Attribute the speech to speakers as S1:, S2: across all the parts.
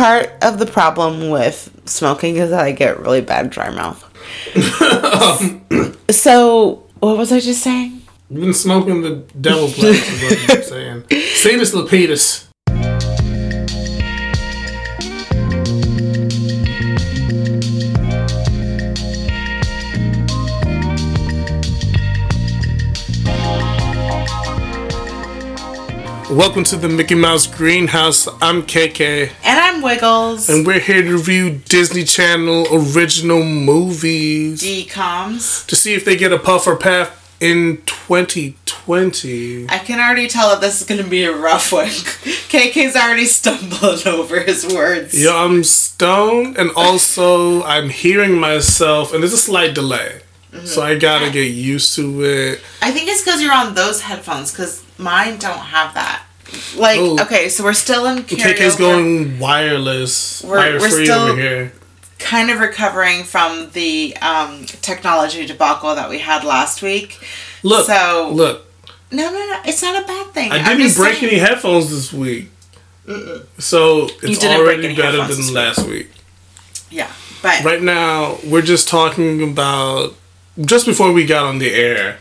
S1: part of the problem with smoking is that I get really bad dry mouth. so, what was I just saying?
S2: You've been smoking the devil's lettuce, is what you're saying. Satus Lapidus. Welcome to the Mickey Mouse Greenhouse. I'm KK.
S1: And I'm Wiggles.
S2: And we're here to review Disney Channel original movies.
S1: DComs.
S2: To see if they get a puffer path in 2020.
S1: I can already tell that this is going to be a rough one. KK's already stumbling over his words.
S2: Yeah, I'm stoned, and also I'm hearing myself, and there's a slight delay. Mm-hmm. So I gotta get used to it.
S1: I think it's because you're on those headphones, because mine don't have that. Like, oh. okay, so we're still in
S2: carryover. KK's going wireless, we're, wire we're free still over here.
S1: Kind of recovering from the um, technology debacle that we had last week.
S2: Look, so
S1: look. No, no, no. It's not a bad thing.
S2: I didn't break saying. any headphones this week, Mm-mm. so it's already better than last week. week.
S1: Yeah, but
S2: right now we're just talking about just before we got on the air.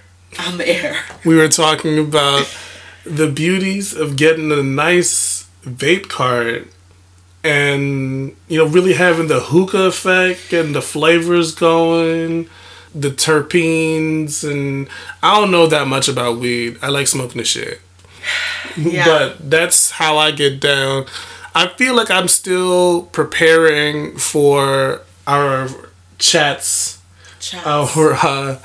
S1: On the air,
S2: we were talking about the beauties of getting a nice vape cart and you know really having the hookah effect and the flavors going the terpenes and i don't know that much about weed i like smoking the shit yeah. but that's how i get down i feel like i'm still preparing for our chats, chats. our uh,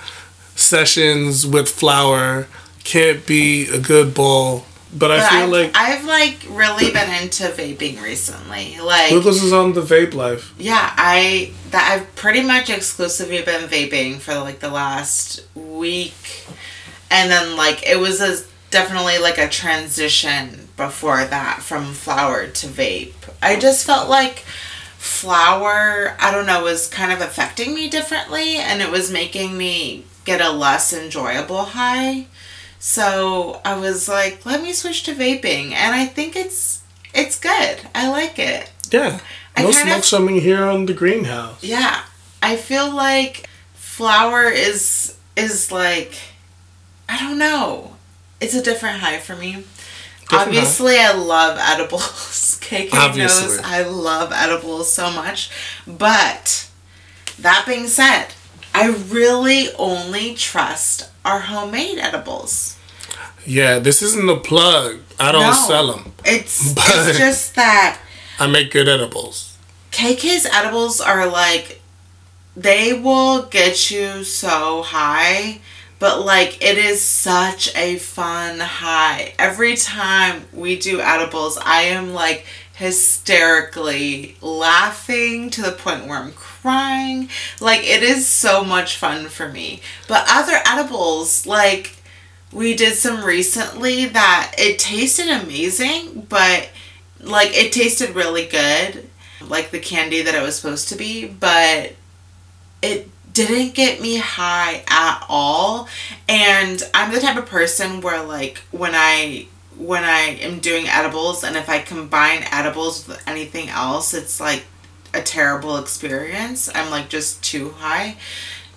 S2: sessions with flower can't be a good ball. But, but I feel
S1: I've,
S2: like
S1: I've like really been into vaping recently. Like
S2: Lucas is on the vape life.
S1: Yeah, I that I've pretty much exclusively been vaping for like the last week, and then like it was a definitely like a transition before that from flower to vape. I just felt like flower, I don't know, was kind of affecting me differently, and it was making me get a less enjoyable high. So I was like, let me switch to vaping, and I think it's it's good. I like it.
S2: Yeah, no smoke something here on the greenhouse.
S1: Yeah, I feel like flower is is like I don't know. It's a different high for me. Different Obviously, high. I love edibles. KK Obviously. knows I love edibles so much. But that being said, I really only trust our homemade edibles.
S2: Yeah, this isn't a plug. I don't no, sell them.
S1: It's it's just that
S2: I make good edibles.
S1: KK's edibles are like they will get you so high, but like it is such a fun high. Every time we do edibles, I am like hysterically laughing to the point where I'm crying. Like it is so much fun for me. But other edibles, like we did some recently that it tasted amazing, but like it tasted really good, like the candy that it was supposed to be, but it didn't get me high at all. And I'm the type of person where like when I when I am doing edibles and if I combine edibles with anything else, it's like a terrible experience. I'm like just too high.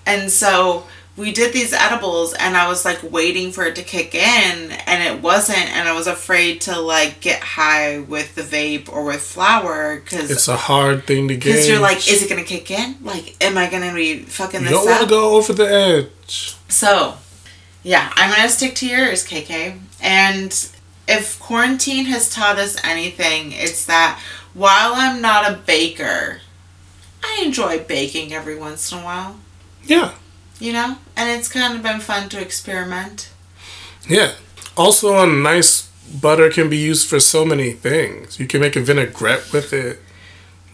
S1: And so we did these edibles and I was like waiting for it to kick in and it wasn't and I was afraid to like get high with the vape or with flower because
S2: it's a hard thing to get because
S1: you're like is it gonna kick in? Like am I gonna be fucking
S2: you
S1: this
S2: don't want to go over the edge.
S1: So yeah I'm gonna stick to yours KK and if quarantine has taught us anything it's that while I'm not a baker I enjoy baking every once in a while.
S2: Yeah
S1: you know? And it's kind of been fun to experiment.
S2: Yeah. Also, a nice butter can be used for so many things. You can make a vinaigrette with it.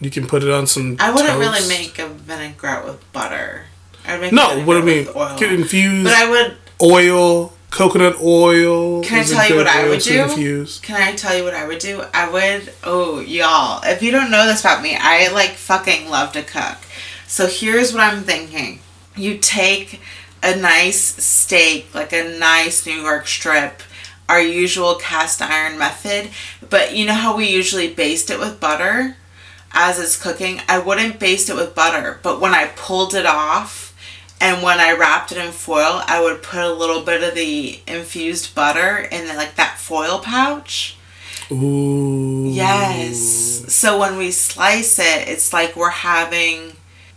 S2: You can put it on some.
S1: I wouldn't toast. really make a vinaigrette with butter.
S2: I'd make no, what do I mean, get infused.
S1: But I would
S2: oil, coconut oil.
S1: Can I tell you what I would do? Infuse. Can I tell you what I would do? I would. Oh, y'all! If you don't know this about me, I like fucking love to cook. So here's what I'm thinking you take a nice steak, like a nice New York strip, our usual cast iron method, but you know how we usually baste it with butter? as it's cooking, I wouldn't baste it with butter. But when I pulled it off and when I wrapped it in foil, I would put a little bit of the infused butter in the, like that foil pouch.
S2: Ooh.
S1: Yes. So when we slice it, it's like we're having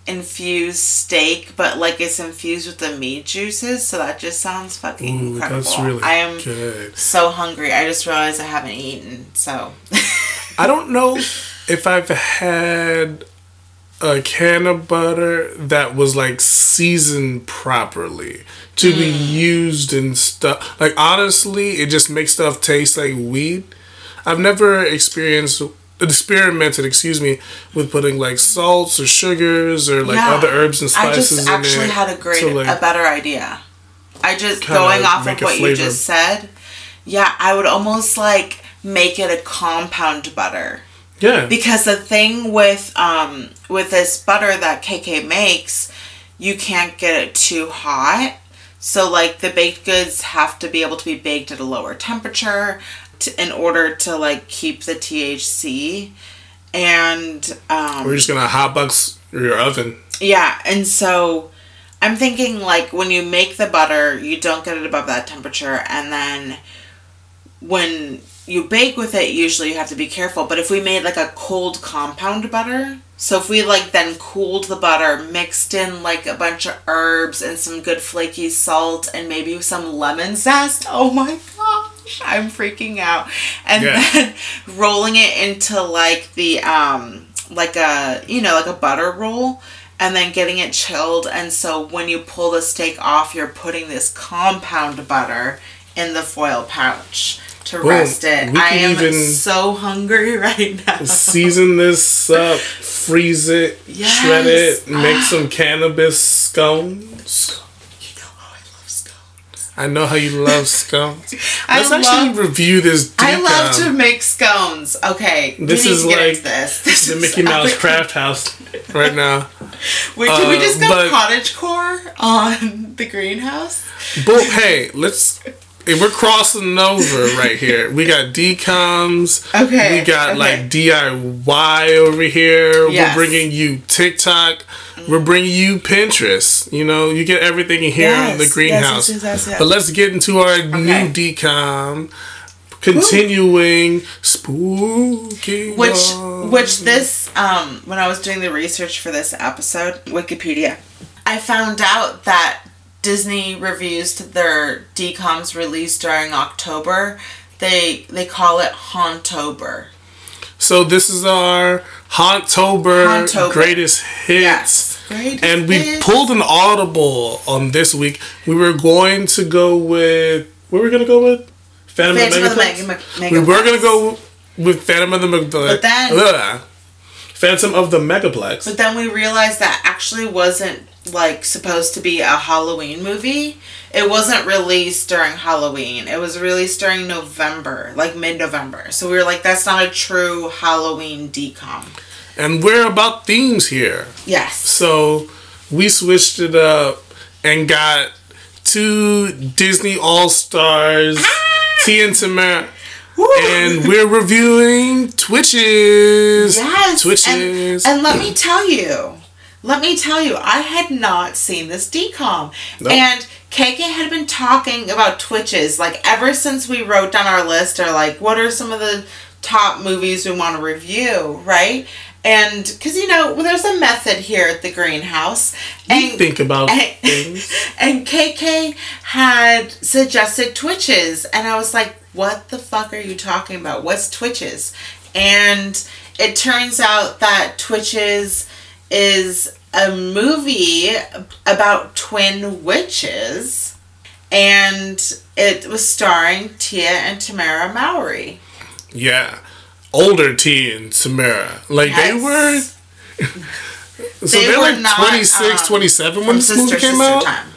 S1: infused steak, but like it's infused with the meat juices. So that just sounds fucking
S2: Ooh,
S1: incredible.
S2: that's really
S1: I am
S2: good.
S1: so hungry. I just realized I haven't eaten. So
S2: I don't know if I've had a can of butter that was like seasoned properly to be
S1: Mm.
S2: used in stuff. Like honestly, it just makes stuff taste like weed. I've never experienced experimented, excuse me, with putting like salts or sugars or like
S1: Yeah.
S2: other herbs and spices.
S1: I just
S2: in
S1: actually had a great,
S2: to, like,
S1: a better idea. I just going off of what you just said. Yeah, I would almost like make it a compound butter
S2: yeah.
S1: because the thing with um with this butter that KK makes, you can't get it too hot. So like the baked goods have to be able to be baked at a lower temperature to, in order to like keep the THC and um
S2: We're just gonna hotbox your oven.
S1: yeah, and so I'm thinking like when you make the butter, you don't get it above that temperature, and then when you bake with it, usually you have to be careful. But if we made like a cold compound butter, so if we like then cooled the butter, mixed in like a bunch of herbs and some good flaky salt and maybe some lemon zest, oh my gosh, I'm freaking out. And
S2: Yeah.
S1: then rolling it into like the um like a you know like a butter roll and then getting it chilled and so when you pull the steak off you're putting this compound butter in the foil pouch to rest it. I am so hungry right now.
S2: Season this up, freeze it, shred it, make some cannabis scones.
S1: You know how I love scones.
S2: I know how you love scones.
S1: I
S2: Let's
S1: love-
S2: actually review this.
S1: I love
S2: decom.
S1: to make scones. Okay,
S2: This
S1: we
S2: is like
S1: this. This
S2: the
S1: is
S2: Mickey Mouse. Craft House right now.
S1: Wait, can we
S2: Uh,
S1: just go
S2: but-
S1: cottage core on the greenhouse?
S2: But hey, let's. hey, We're crossing over right here. We got decoms.
S1: Okay,
S2: We got
S1: okay.
S2: like DIY over here.
S1: Yes.
S2: We're bringing you TikTok. We're bringing you Pinterest. You know, you get everything in here in
S1: Yes,
S2: the greenhouse.
S1: yes, yes, yes.
S2: But let's get into our new decom. Continuing spooky.
S1: which
S2: love.
S1: which this um when I was doing the research for this episode, Wikipedia, I found out that Disney reviews to their decoms released during October. They they call it Hauntober.
S2: So this is our Hauntober,
S1: Hauntober.
S2: greatest hits.
S1: Yes. Great.
S2: And we
S1: hits.
S2: pulled an audible on this week. We were going to go with what were we gonna go with? Phantom,
S1: Phantom
S2: of the Megaplex?
S1: Meg-
S2: we were gonna go with Phantom of the Megaplex.
S1: But then-
S2: Ugh. Phantom of the Megaplex.
S1: But then we realized that actually wasn't like supposed to be a Halloween movie. It wasn't released during Halloween. It was released during November, like mid November. So we were like, that's not a true Halloween decom.
S2: and we're about themes here.
S1: Yes.
S2: So we switched it up and got two Disney All Stars, ah! T and Tamara. And we're reviewing Twitches.
S1: Yes.
S2: Twitches.
S1: And, and let me tell you, let me tell you, I had not seen this decom.
S2: Nope.
S1: And KK had been talking about Twitches, like ever since we wrote down our list, or like, what are some of the top movies we want to review, right? And because, you know, there's a method here at the greenhouse.
S2: You think about
S1: and,
S2: things.
S1: and KK had suggested Twitches, and I was like, "What the fuck are you talking about? What's Twitches?" And it turns out that Twitches is a movie about twin witches, and it was starring Tia and Tamara Mowry.
S2: Yeah. Older Tia and Tamara. Like they were so
S1: They
S2: they
S1: were
S2: like
S1: not,
S2: 26,
S1: um,
S2: 27 when this movie came out.
S1: Time,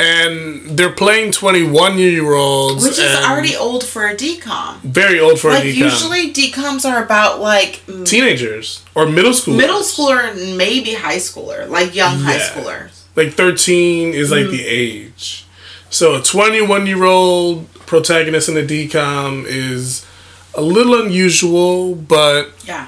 S2: And they're playing 21 year olds.
S1: which is already old for a decom.
S2: very old for
S1: Like
S2: a decom.
S1: usually decoms are about like
S2: Teenagers or middle school.
S1: middle schooler and maybe high schooler, like young high schoolers.
S2: like 13 is like the mm. age. So a 21 year old protagonist in a decom is a little unusual, but
S1: Yeah.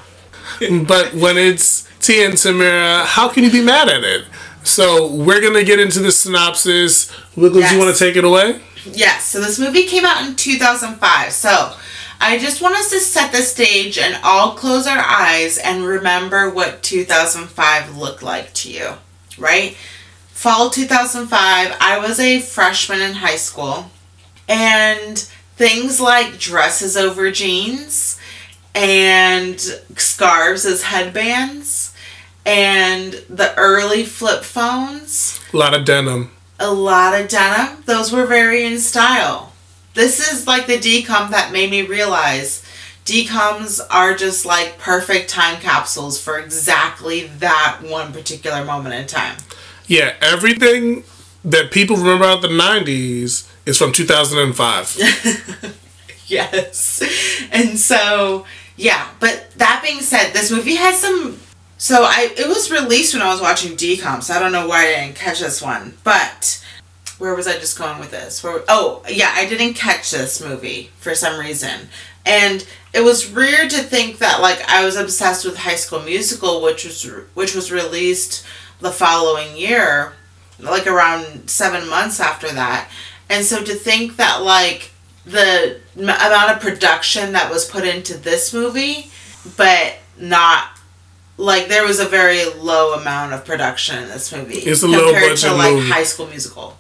S2: but when it's T and Tamara, how can you be mad at it? So we're gonna get into the synopsis. Wiggles,
S1: Yes.
S2: you want to take it away?
S1: Yes, so this movie came out in 2005. So I just want us to set the stage and all close our eyes and remember what 2005 looked like to you, right? Fall 2005, I was a freshman in high school, and things like dresses over jeans and scarves as headbands and the early flip phones
S2: A lot of denim.
S1: a lot of denim. Those were very in style. This is like the decom that made me realize decoms are just like perfect time capsules for exactly that one particular moment in time.
S2: Yeah, everything that people remember about the '90s is from 2005.
S1: Yes. And so, yeah, but that being said, this movie has some so I it was released when I was watching decom, so I don't know why I didn't catch this one. But where was I just going with this? Where oh, yeah, I didn't catch this movie for some reason. And it was weird to think that like I was obsessed with High School Musical, which was which was released the following year, like around 7 months after that. And so to think that like the amount of production that was put into this movie, but not like there was a very low amount of production in this movie
S2: It's a low
S1: to like
S2: movie.
S1: High School Musical.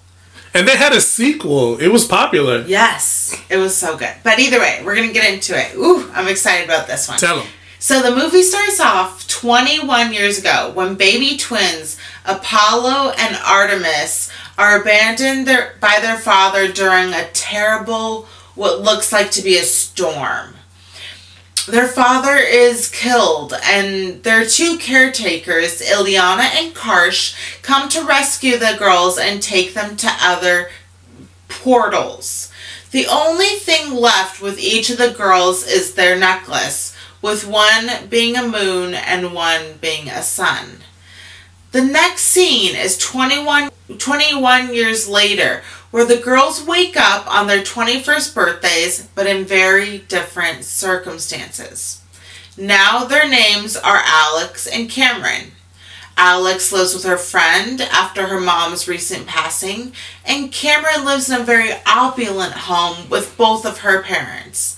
S2: and they had a sequel. It was popular.
S1: Yes, it was so good. But either way, we're gonna get into it. Ooh, I'm excited about this one.
S2: Tell them.
S1: So the movie starts off 21 years ago when baby twins Apollo and Artemis are abandoned their, by their father during a terrible, what looks like to be a storm. Their father is killed, and their two caretakers, Ileana and Karsh, come to rescue the girls and take them to other portals. The only thing left with each of the girls is their necklace, with one being a moon and one being a sun. The next scene is 21, 21 years later, where the girls wake up on their 21st birthdays, but in very different circumstances. Now their names are Alex and Cameron. Alex lives with her friend after her mom's recent passing, and Cameron lives in a very opulent home with both of her parents.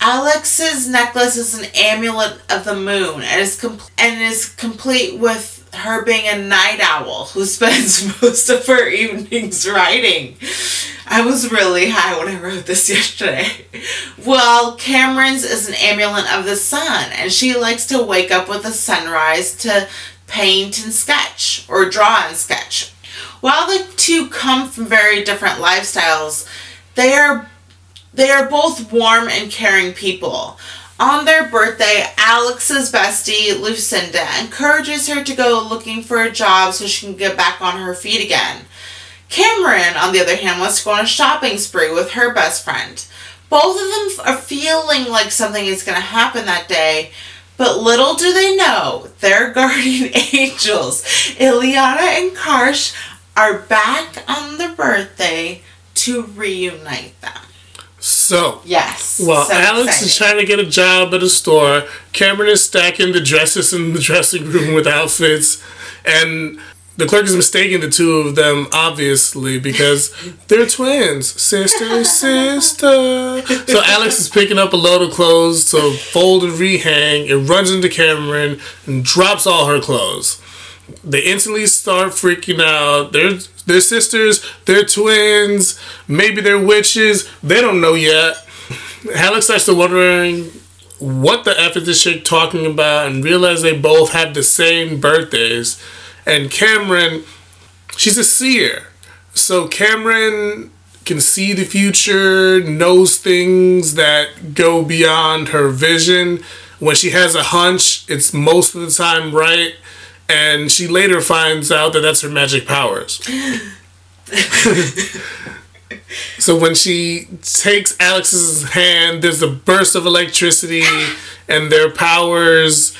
S1: Alex's necklace is an amulet of the moon and is com- and is complete with her being a night owl who spends most of her evenings writing. I was really high when I wrote this yesterday. Well, Cameron's is an amulet of the sun, and she likes to wake up with the sunrise to paint and sketch or draw and sketch. While the two come from very different lifestyles, they are they are both warm and caring people. On their birthday, Alex's bestie, Lucinda, encourages her to go looking for a job so she can get back on her feet again. Cameron, on the other hand, wants to go on a shopping spree with her best friend. Both of them are feeling like something is going to happen that day, but little do they know their guardian angels, Ileana and Karsh, are back on their birthday to reunite them.
S2: So,
S1: Yes.
S2: Well,
S1: so
S2: Alex is trying to get a job at a store, Cameron is stacking the dresses in the dressing room with outfits, and the clerk is mistaking the two of them, obviously, because they're twins. Sister, sister. So Alex is picking up a load of clothes to fold and rehang and runs into Cameron and drops all her clothes. They instantly start freaking out. They're, they're sisters, they're twins, maybe they're witches. They don't know yet. Alex starts to wondering what the F is this chick talking about and realize they both have the same birthdays. And Cameron, she's a seer. So Cameron can see the future, knows things that go beyond her vision. When she has a hunch, it's most of the time right. And she later finds out that that's her magic powers. So when she takes Alex's hand, there's a burst of electricity, and their powers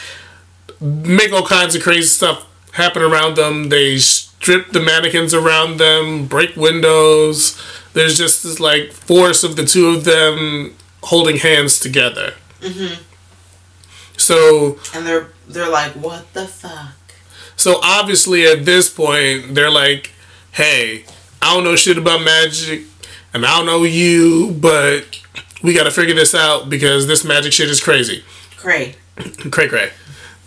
S2: make all kinds of crazy stuff happen around them. They strip the mannequins around them, break windows. There's just this like force of the two of them holding hands together. Mm-hmm. So
S1: And they're they're like, what the fuck?
S2: So obviously at this point they're like, "Hey, I don't know shit about magic, and I don't know you, but we got to figure this out because this magic shit is crazy."
S1: Great.
S2: Cray cray.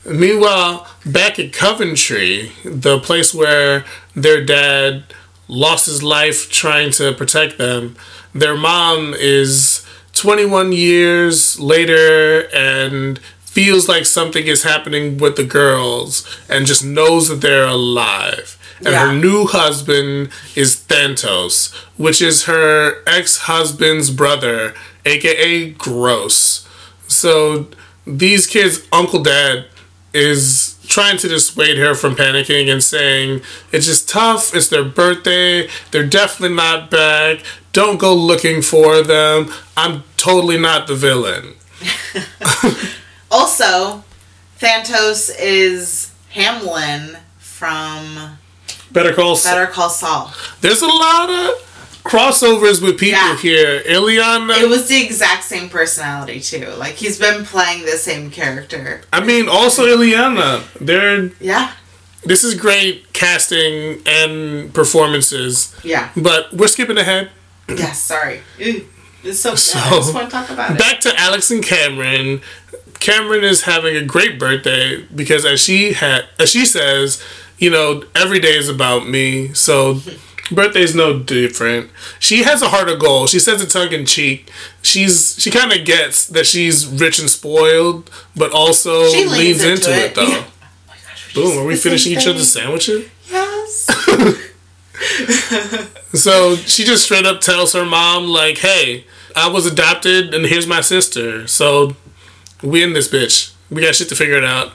S2: Meanwhile, back at Coventry, the place where their dad lost his life trying to protect them, their mom is 21 years later and feels like something is happening with the girls and just knows that they're alive. And
S1: Yeah.
S2: her new husband is Thantos, which is her ex husband's brother, aka Gross. So these kids' uncle dad is trying to dissuade her from panicking and saying it's just tough, it's their birthday, they're definitely not back, don't go looking for them, I'm totally not the villain.
S1: Also, Thantos is Hamlin from
S2: Better Call Saul.
S1: Better Call Saul.
S2: There's a lot of crossovers with people
S1: Yeah.
S2: here. Ileana,
S1: It was the exact same personality too. Like he's been playing the same character.
S2: I mean, also Ileana. They're
S1: Yeah.
S2: this is great casting and performances,
S1: Yeah.
S2: but we're skipping ahead.
S1: Yes. Sorry. It's so,
S2: So,
S1: I just want to talk about it.
S2: Back to Alex and Cameron. Cameron is having a great birthday because as she had as she says, you know, every day is about me. So birthday's no different. She has a heart of gold. She says it tongue in cheek. She's she kind of gets that she's rich and spoiled, but also
S1: She
S2: leans, into, it, though.
S1: Yeah. Oh gosh,
S2: Boom, are we finishing each other's sandwiches?
S1: Yes.
S2: So she just straight up tells her mom, like, hey, I was adopted and here's my sister. So we in this bitch. We got shit to figure it out.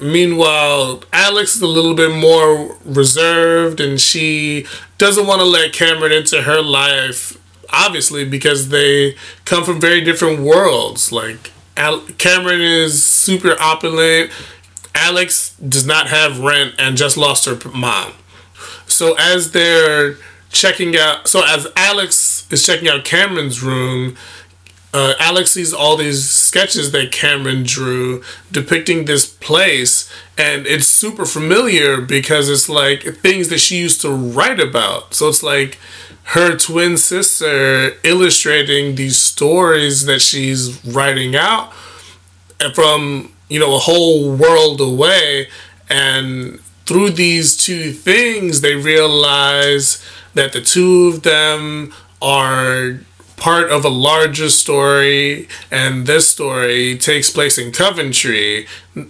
S2: Meanwhile, Alex is a little bit more reserved and she doesn't want to let Cameron into her life, obviously, because they come from very different worlds. Like, Al- Cameron is super opulent. Alex does not have rent and just lost her mom. So as they're checking out, so as Alex is checking out Cameron's room, uh, Alex sees all these sketches that Cameron drew depicting this place, and it's super familiar because it's like things that she used to write about. So it's like her twin sister illustrating these stories that she's writing out from you know a whole world away and through these two things they realize that the two of them are part of a larger story and this story takes place in Coventry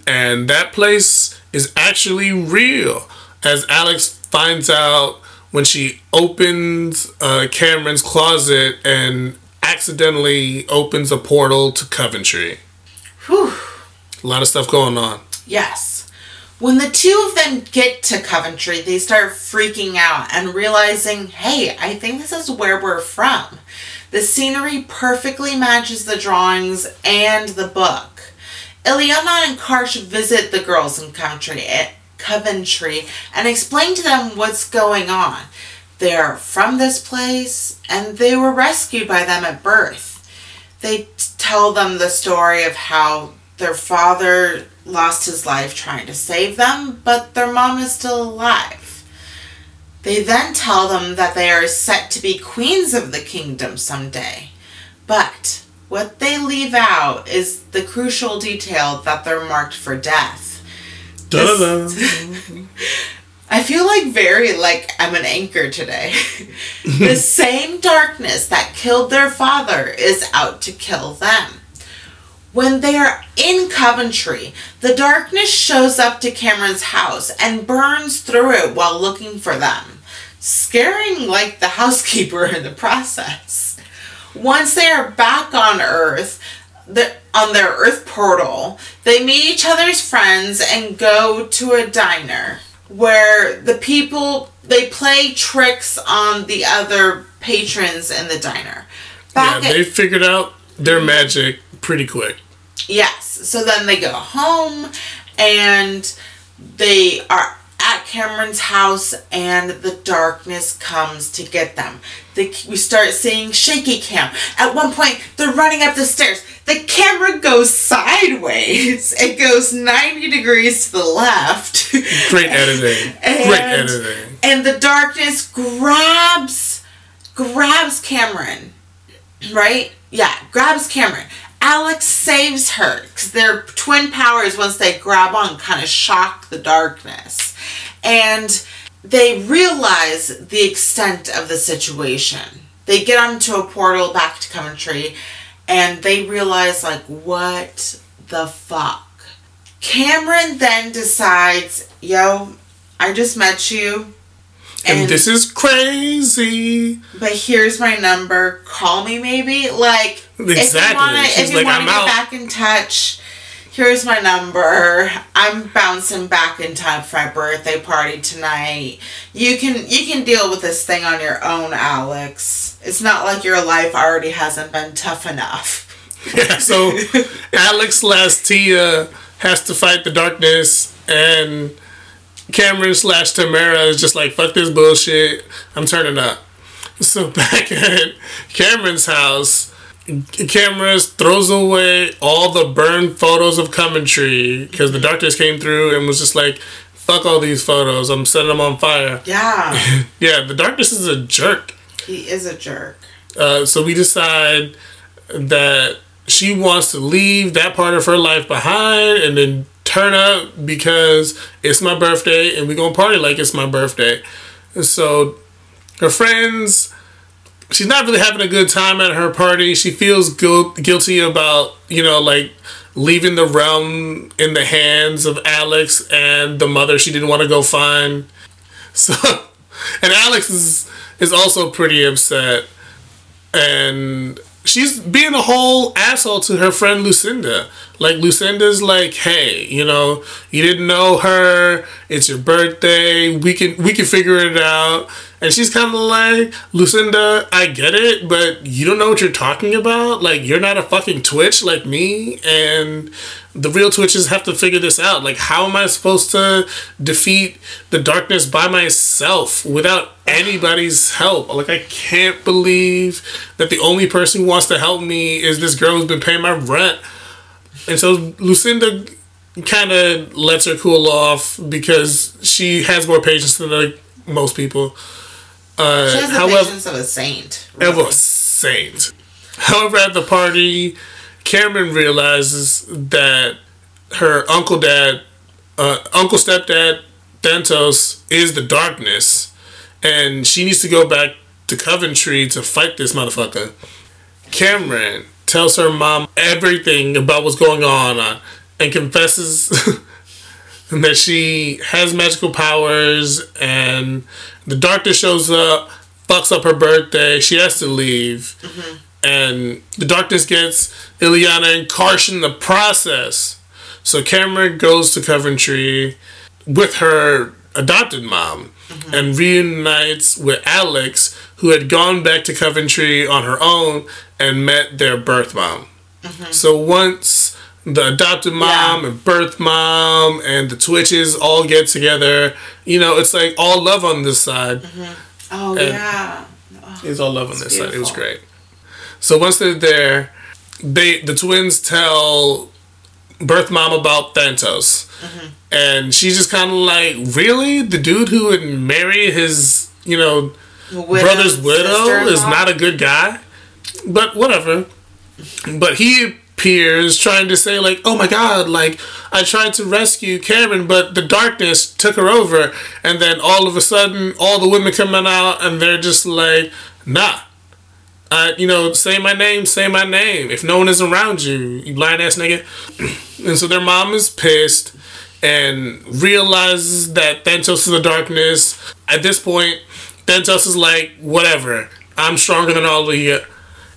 S2: and that place is actually real as Alex finds out when she opens uh, Cameron's closet and accidentally opens a portal to Coventry.
S1: Whew.
S2: A lot of stuff going on.
S1: Yes. When the two of them get to Coventry, they start freaking out and realizing, hey, I think this is where we're from. The scenery perfectly matches the drawings and the book. Ileana and Karsh visit the girls in Coventry, eh, Coventry and explain to them what's going on. They're from this place and they were rescued by them at birth. They tell them the story of how their father lost his life trying to save them, but their mom is still alive. They then tell them that they are set to be queens of the kingdom someday. But what they leave out is the crucial detail that they're marked for death.
S2: Da-da-da.
S1: I feel like very like I'm an anchor today. the same darkness that killed their father is out to kill them. When they are in Coventry, the darkness shows up to Cameron's house and burns through it while looking for them, scaring like the housekeeper in the process. Once they are back on Earth, the, on their Earth portal, they meet each other's friends and go to a diner where the people they play tricks on the other patrons in the diner.
S2: yeah,
S1: Back at-
S2: they figured out their magic pretty quick.
S1: Yes. So then they go home and they are at Cameron's house and the darkness comes to get them. The, we start seeing shaky cam. At one point, they're running up the stairs. The camera goes sideways. It goes 90 degrees to the left.
S2: Great editing.
S1: And,
S2: Great editing.
S1: And the darkness grabs grabs Cameron. Right? Yeah, grabs Cameron. Alex saves her because their twin powers, once they grab on, kind of shock the darkness. And they realize the extent of the situation. They get onto a portal back to Coventry and they realize, like, what the fuck? Cameron then decides, yo, I just met you.
S2: And, this is crazy.
S1: But here's my number. Call me maybe. Like
S2: Exactly.
S1: wanna
S2: She's
S1: if you
S2: like, "I'm
S1: get
S2: out."
S1: back in touch, here's my number. I'm bouncing back in time for my birthday party tonight. You can you can deal with this thing on your own, Alex. It's not like your life already hasn't been tough enough.
S2: Yeah, so Alex slash Tia has to fight the darkness, and Cameron slash Tamara is just like, fuck this bullshit, I'm turning up. So back at Cameron's house, Cameron throws away all the burned photos of Coventry because the darkness came through and was just like, fuck all these photos, I'm setting them on fire.
S1: Yeah,
S2: Yeah, the darkness is a jerk.
S1: he is a jerk.
S2: Uh, so we decide that she wants to leave that part of her life behind and then turn up because it's my birthday and we're gonna party like it's my birthday. So her friends, she's not really having a good time at her party. She feels guilt, guilty about, you know, like leaving the realm in the hands of Alex and the mother she didn't want to go find. So, and Alex is is also pretty upset and she's being a whole asshole to her friend Lucinda. Like Lucinda's like, "Hey, you know, you didn't know her. It's your birthday. We can we can figure it out." And she's kind of like, "Lucinda, I get it, but you don't know what you're talking about. Like, you're not a fucking Twitch like me, and the real Twitches have to figure this out. Like, how am I supposed to defeat the darkness by myself without anybody's help? Like, I can't believe that the only person who wants to help me is this girl who's been paying my rent. And so Lucinda kind of lets her cool off because she has more patience than like most people. Uh,
S1: She has the
S2: however,
S1: patience of a saint.
S2: of a saint. However, at the party, Cameron realizes that her uncle dad, uh, uncle stepdad, Thantos, is the darkness, and she needs to go back to Coventry to fight this motherfucker. Cameron tells her mom everything about what's going on uh, and confesses that she has magical powers and the darkness shows up, fucks up her birthday, she has to leave. Mm-hmm. And the darkness gets Ileana and Karsh in the process. So Cameron goes to Coventry with her adopted mom mm-hmm. and reunites with Alex, who had gone back to Coventry on her own and met their birth mom. Mm-hmm. So once the adopted mom
S1: Yeah.
S2: and birth mom and the Twitches all get together, you know, it's like all love on this side.
S1: Oh
S2: And-
S1: yeah.
S2: It's all love on this side. It was great. So once they're there, they the twins tell birth mom about Thantos, and she's just kind of like, "Really, the dude who would marry his, you know, brother's widow is not a good guy?" But whatever. But he appears trying to say like, "Oh my God! Like I tried to rescue Cameron, but the darkness took her over." And then all of a sudden, all the women coming out, and they're just like, "Nah." Uh, you know, say my name, say my name. If no one is around you, you blind ass nigga. and so their mom is pissed and realizes that Thantos is the darkness. At this point, Thantos is like, whatever. I'm stronger than all of you.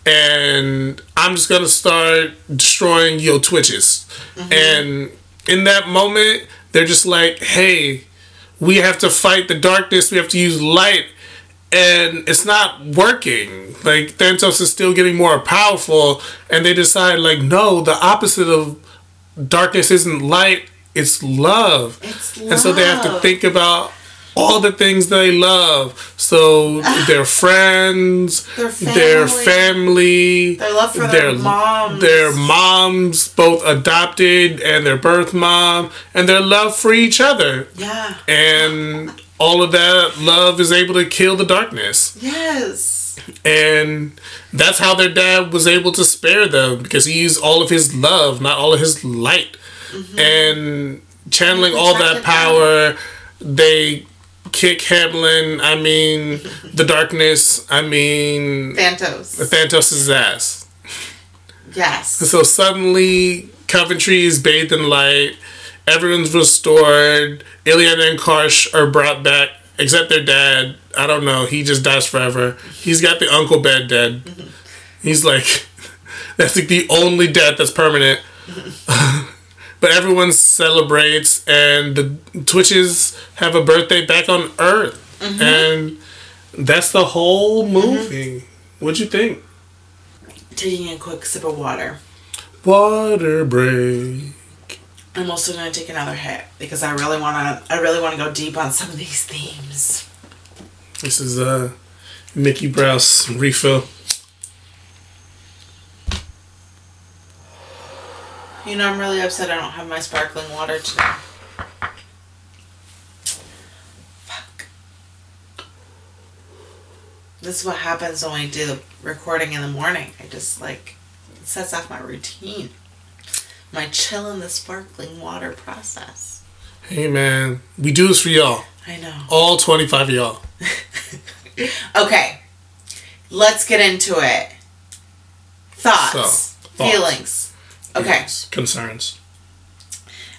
S2: And I'm just gonna start destroying your twitches. Mm-hmm. And in that moment, they're just like, hey, we have to fight the darkness, we have to use light and it's not working. Like Thantos is still getting more powerful, and they decide like, no, the opposite of darkness isn't light. it's love.
S1: It's love.
S2: And so they have to think about all the things they love. So their friends,
S1: Their
S2: their
S1: family.
S2: family,
S1: Their love for their moms.
S2: their moms, both adopted and their birth mom, and their love for each other.
S1: Yeah.
S2: And all of that love is able to kill the darkness.
S1: Yes.
S2: And that's how their dad was able to spare them because he used all of his love, not all of his light. Mm-hmm. And channeling all that power, they kick Hamlin, I mean, the darkness, I mean,
S1: Thantos.
S2: Thanos' ass.
S1: Yes.
S2: So suddenly, Coventry is bathed in light. Everyone's restored. Ileana and Karsh are brought back, except their dad. I don't know. He just dies forever. He's got the uncle bed dead. Mm-hmm. He's like, that's like the only death that's permanent. but everyone celebrates, and the Twitches have a birthday back on Earth, and that's the whole movie. What'd you think?
S1: Taking a quick sip of water.
S2: Water break.
S1: I'm also gonna take another hit because I really wanna I really wanna go deep on some of these themes.
S2: This is uh Mickey Browse refill.
S1: You know I'm really upset I don't have my sparkling water today. Fuck. This is what happens when we do the recording in the morning. I just like it sets off my routine. My chill in the sparkling water process.
S2: Hey man, we do this for y'all.
S1: I know.
S2: All 25 of y'all.
S1: Okay, let's get into it. Thoughts,
S2: So, thoughts.
S1: feelings. Okay,
S2: Concerns.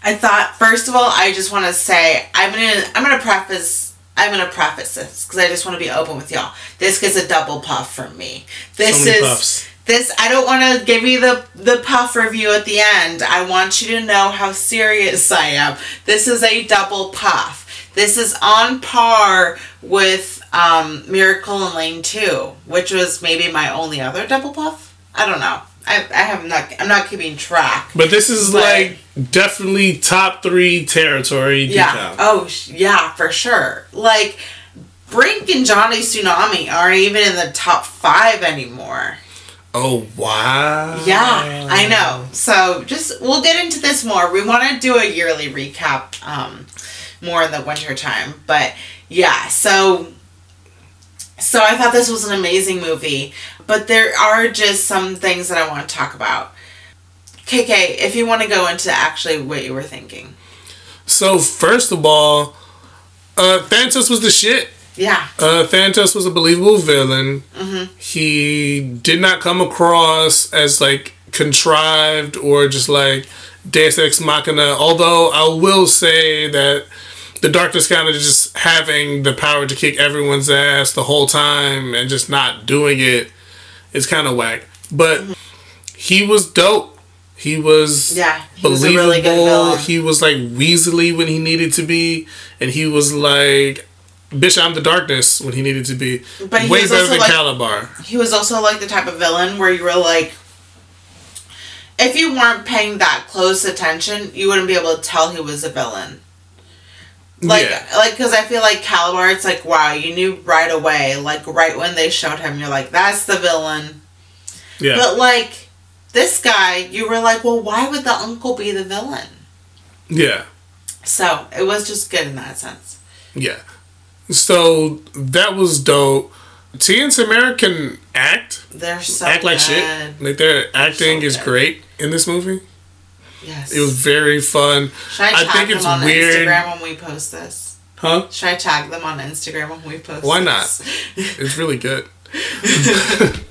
S1: I thought first of all, I just want to say I'm gonna I'm gonna preface I'm gonna preface this because I just want to be open with y'all. This gets a double puff from me. This
S2: So
S1: is
S2: puffs.
S1: this. I don't want to give you the the puff review at the end. I want you to know how serious I am. This is a double puff. This is on par with um, Miracle in Lane Two, which was maybe my only other double puff. I don't know. I, I have not. I'm not keeping track.
S2: But this is
S1: But-
S2: like definitely top three territory.
S1: Yeah. Oh, yeah, for sure. Like, Brink and Johnny Tsunami aren't even in the top five anymore.
S2: Oh wow.
S1: Yeah, I know. So, just we'll get into this more. We want to do a yearly recap um, more in the winter time, but yeah. So, so I thought this was an amazing movie, but there are just some things that I want to talk about. KK, if you want to go into actually what you were thinking.
S2: So first of all, uh, Thanos was the shit.
S1: Yeah.
S2: Uh, Thanos was a believable villain.
S1: Mm-hmm.
S2: He did not come across as like contrived or just like Deus Ex Machina. Although I will say that the Darkness kind of just having the power to kick everyone's ass the whole time and just not doing it is kind of whack. But he was dope. He was
S1: Yeah, he was
S2: believable.
S1: really good
S2: he was like Weasley when he needed to be, and he was like Bitch, I'm the darkness when he needed to be.
S1: But he
S2: Way
S1: was
S2: better than
S1: like-
S2: Kalabar.
S1: he was also like the type of villain where you were like if you weren't paying that close attention you wouldn't be able to tell he was a villain like
S2: yeah.
S1: like because i feel like Kalabar it's like wow you knew right away like right when they showed him you're like that's the villain
S2: Yeah.
S1: but like this guy you were like well why would the uncle be the villain
S2: yeah.
S1: so it was just good in that sense
S2: Yeah. So that was dope. T and Tamara can act,
S1: they're so
S2: act like
S1: good.
S2: shit. Like their acting
S1: so
S2: is great in this movie.
S1: Yes
S2: It was very fun.
S1: should i
S2: I
S1: tag
S2: think
S1: them
S2: it's
S1: on
S2: weird.
S1: instagram when we post this
S2: Huh?
S1: Should I tag them on Instagram when we post?
S2: Why not? It's really good.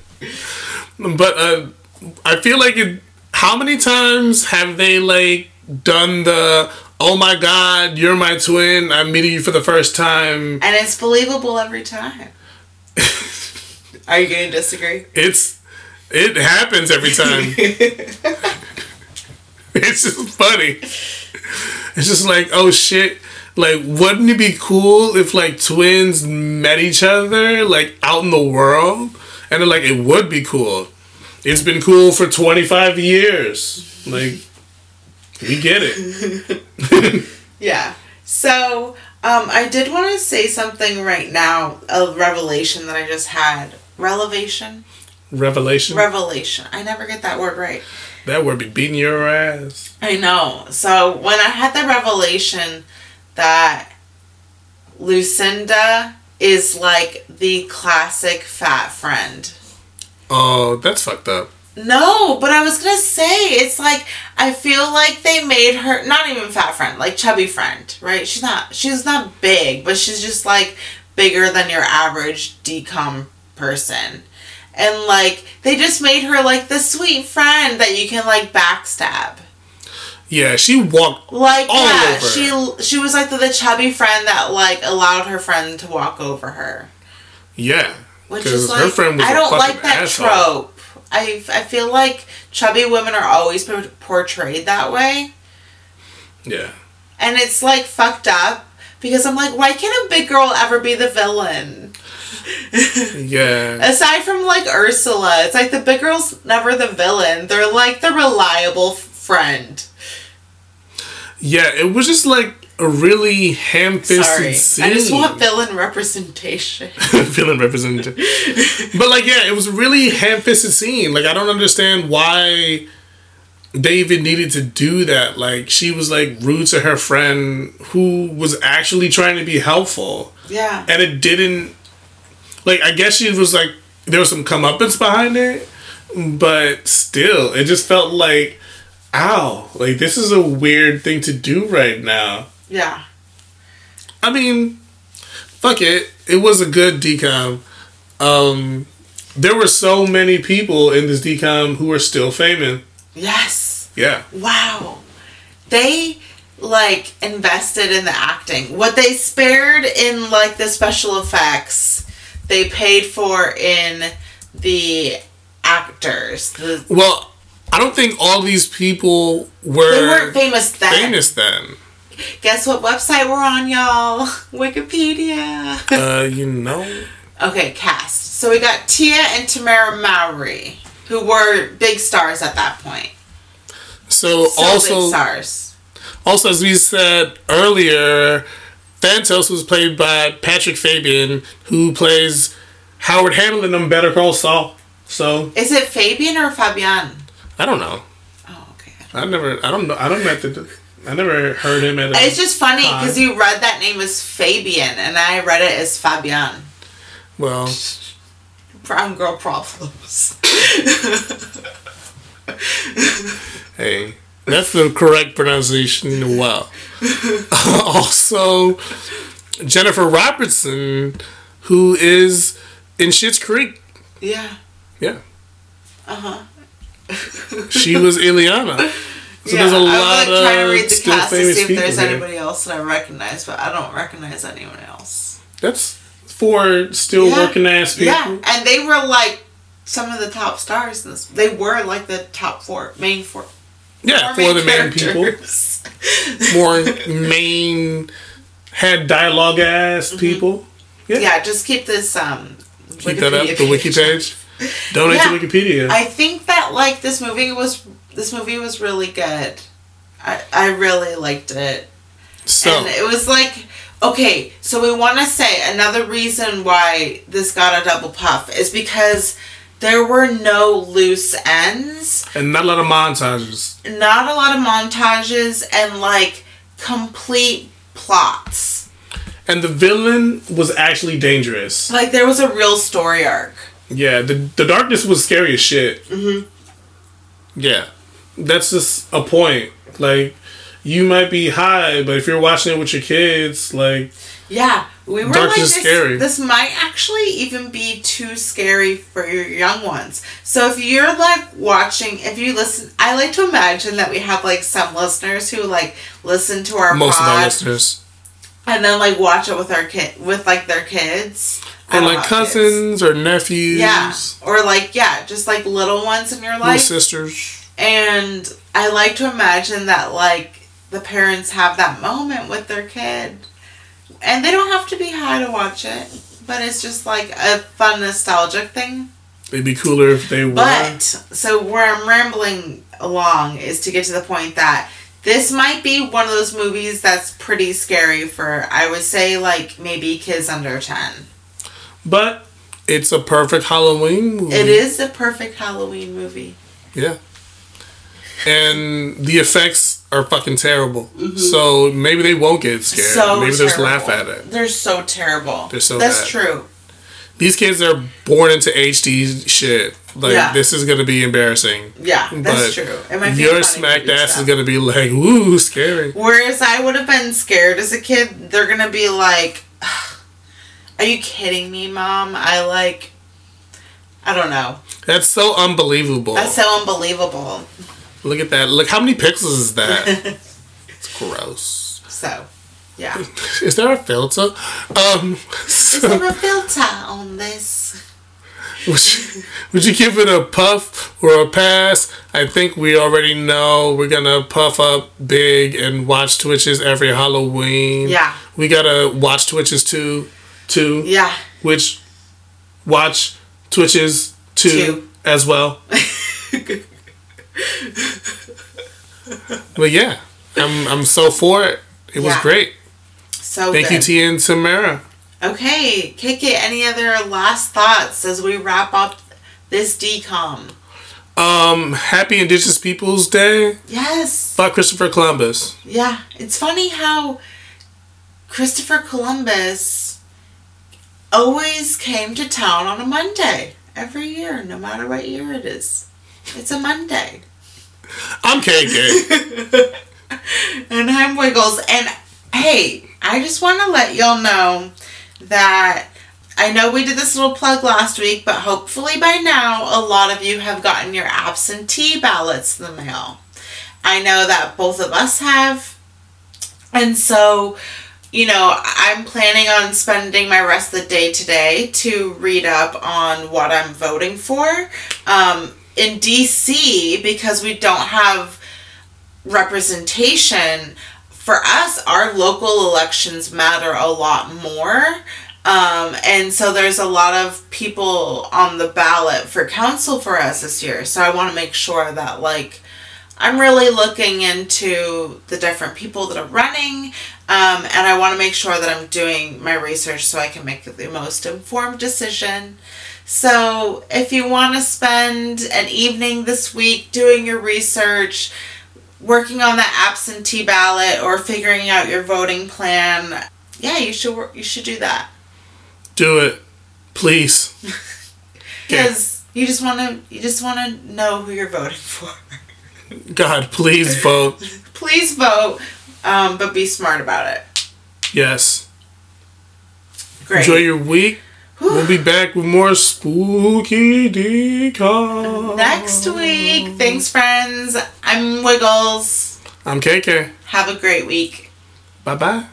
S2: but uh, I feel like it. How many times have they like done the "Oh my God, you're my twin. I'm meeting you for the first time."
S1: and it's believable every time. Are you going to disagree?
S2: It's it happens every time. It's just funny. It's just like, oh shit. Like, wouldn't it be cool if like twins met each other like out in the world? And they're like, it would be cool. It's been cool for twenty five years. Like, We get it.
S1: Yeah. So, um, I did want to say something right now, a revelation that I just had. Revelation?
S2: Revelation.
S1: Revelation. I never get that word right.
S2: That word be beating your ass.
S1: I know. So, when I had the revelation that Lucinda is like the classic fat friend.
S2: Oh, that's fucked up.
S1: No, but I was gonna say it's like I feel like they made her not even fat friend, like chubby friend, right? She's not she's not big, but she's just like bigger than your average decom person. And like they just made her like the sweet friend that you can like backstab.
S2: Yeah, she walked.
S1: Like
S2: All
S1: yeah,
S2: over.
S1: she she was like the, the chubby friend that like allowed her friend to walk over her.
S2: Yeah,
S1: Which is like
S2: her friend was
S1: I don't like that
S2: asshole.
S1: trope. I, I feel like chubby women are always portrayed that way.
S2: Yeah,
S1: And it's like fucked up because I'm like, why can't a big girl ever be the villain?
S2: yeah.
S1: Aside from like Ursula, it's like the big girl's never the villain. They're like the reliable friend.
S2: Yeah, it was just like a really ham-fisted
S1: Sorry.
S2: scene.
S1: I just want villain representation.
S2: feeling represented. but like, yeah, it was a really ham-fisted scene. Like, I don't understand why they even needed to do that. Like, she was like rude to her friend who was actually trying to be helpful,
S1: yeah.
S2: and it didn't. Like, I guess she was like there was some comeuppance behind it, but still, it just felt like, ow, like this is a weird thing to do right now.
S1: Yeah.
S2: I mean, fuck it. It was a good DCOM. Um, there were so many people in this DCOM who are still famous.
S1: Yes.
S2: Yeah.
S1: Wow. They like invested in the acting. What they spared in like the special effects, they paid for in the actors. The,
S2: Well, I don't think all these people were
S1: they weren't famous then.
S2: famous then.
S1: Guess what website we're on, y'all? Wikipedia.
S2: Uh, you know.
S1: okay, cast. So we got Tia and Tamara Mowry, who were big stars at that point.
S2: So,
S1: So big
S2: also,
S1: stars.
S2: also as we said earlier, Thantos was played by Patrick Fabian, who plays Howard Hamlin on Better Call Saul. So
S1: Is it Fabian or Fabian?
S2: I don't know.
S1: Oh, okay.
S2: I never. I don't know. I don't know. The, I never heard him at. A,
S1: It's just funny because you read that name as Fabian and I read it as Fabian.
S2: well,
S1: Brown girl problems.
S2: hey, that's the correct pronunciation. Well, also Jennifer Robertson, who is in Schitt's Creek.
S1: yeah.
S2: Yeah,
S1: Uh huh.
S2: she was Ileana. So there's a
S1: I
S2: lot
S1: was like trying to read the cast to see if there's
S2: here.
S1: anybody else that I recognize, but I don't recognize anyone else.
S2: That's for still
S1: Yeah.
S2: working ass people.
S1: Yeah, and they were like some of the top stars. In this. They were like the top four main four.
S2: Yeah,
S1: four
S2: for the main people. More main had dialogue ass people. Yeah.
S1: yeah, just keep this um.
S2: Keep that up, the wiki page. Donate
S1: Yeah.
S2: to Wikipedia.
S1: I think that like this movie was this movie was really good. I I really liked it.
S2: so,
S1: And it was like okay, so we want to say another reason why this got a double puff is because there were no loose ends,
S2: and not a lot of montages.
S1: not a lot of montages and like complete plots.
S2: And the villain was actually dangerous.
S1: Like there was a real story arc.
S2: Yeah, the the darkness was scary as shit.
S1: Mhm.
S2: Yeah, that's just a point. Like, you might be high, but if you're watching it with your kids, like,
S1: Yeah, we were like
S2: is
S1: this,
S2: scary.
S1: this might actually even be too scary for your young ones. So if you're like watching, if you listen, I like to imagine that we have like some listeners who like listen to our
S2: most of our listeners.
S1: and then like watch it with our kid with like their kids
S2: Or like
S1: have kids.
S2: cousins or nephews.
S1: Yeah, or like yeah, just like little ones in your life.
S2: Little sisters.
S1: And I like to imagine that like the parents have that moment with their kid. And they don't have to be high to watch it, but it's just like a fun nostalgic thing.
S2: It'd be cooler if they were.
S1: But so where I'm rambling along is to get to the point that This might be one of those movies that's pretty scary for, I would say, like maybe kids under 10.
S2: But it's a perfect Halloween movie.
S1: It is a perfect Halloween movie.
S2: Yeah. And the effects are fucking terrible.
S1: Mm-hmm.
S2: So maybe they won't get scared.
S1: So
S2: maybe they'll just laugh at it.
S1: They're so terrible.
S2: They're so
S1: That's
S2: bad.
S1: true.
S2: These kids are born into HD shit. Like
S1: Yeah.
S2: this is gonna be embarrassing.
S1: Yeah, that's
S2: But
S1: true. Might be
S2: Your smacked ass
S1: stuff.
S2: is gonna be like, ooh, scary.
S1: Whereas I would have been scared as a kid, they're gonna be like, "Are you kidding me, mom?" I like, I don't know.
S2: That's so unbelievable.
S1: That's so unbelievable.
S2: Look at that. Look how many pixels is that? it's gross.
S1: So, yeah.
S2: Is there a filter? Um,
S1: Is there a filter on this?
S2: would, you, would you give it a puff or a pass? I think we already know we're gonna puff up big and watch Twitches every Halloween.
S1: Yeah.
S2: We gotta watch Twitches too, too.
S1: Yeah.
S2: Which watch Twitches too,
S1: Two.
S2: as well. But yeah, I'm I'm so for it. It was
S1: Yeah.
S2: great.
S1: So
S2: Thank
S1: good.
S2: you, Tia and Tamara.
S1: Okay, KK, any other last thoughts as we wrap up this DCOM?
S2: Um, happy Indigenous Peoples Day.
S1: Yes.
S2: Fuck Christopher Columbus.
S1: Yeah, it's funny how Christopher Columbus always came to town on a Monday every year, no matter what year it is. It's a Monday.
S2: I'm KK.
S1: and I'm Wiggles. And hey, I just want to let y'all know that I know we did this little plug last week, but hopefully by now a lot of you have gotten your absentee ballots in the mail. I know that both of us have. And so, you know, I'm planning on spending my rest of the day today to read up on what I'm voting for. Um, in DC, because we don't have representation, for us, our local elections matter a lot more. Um, and so there's a lot of people on the ballot for council for us this year. So I want to make sure that, like, I'm really looking into the different people that are running, um, and I want to make sure that I'm doing my research so I can make the most informed decision. So, if you want to spend an evening this week doing your research, working on that absentee ballot, or figuring out your voting plan, yeah, you should you should do that
S2: Do it, please.
S1: Because you just want to you just want to know who you're voting for.
S2: God, please vote.
S1: Please vote, um, but be smart about it.
S2: Yes.
S1: Great.
S2: Enjoy your week. We'll be back with more spooky DCOM.
S1: Next week. Thanks, friends. I'm Wiggles.
S2: I'm KK.
S1: Have a great week.
S2: Bye bye.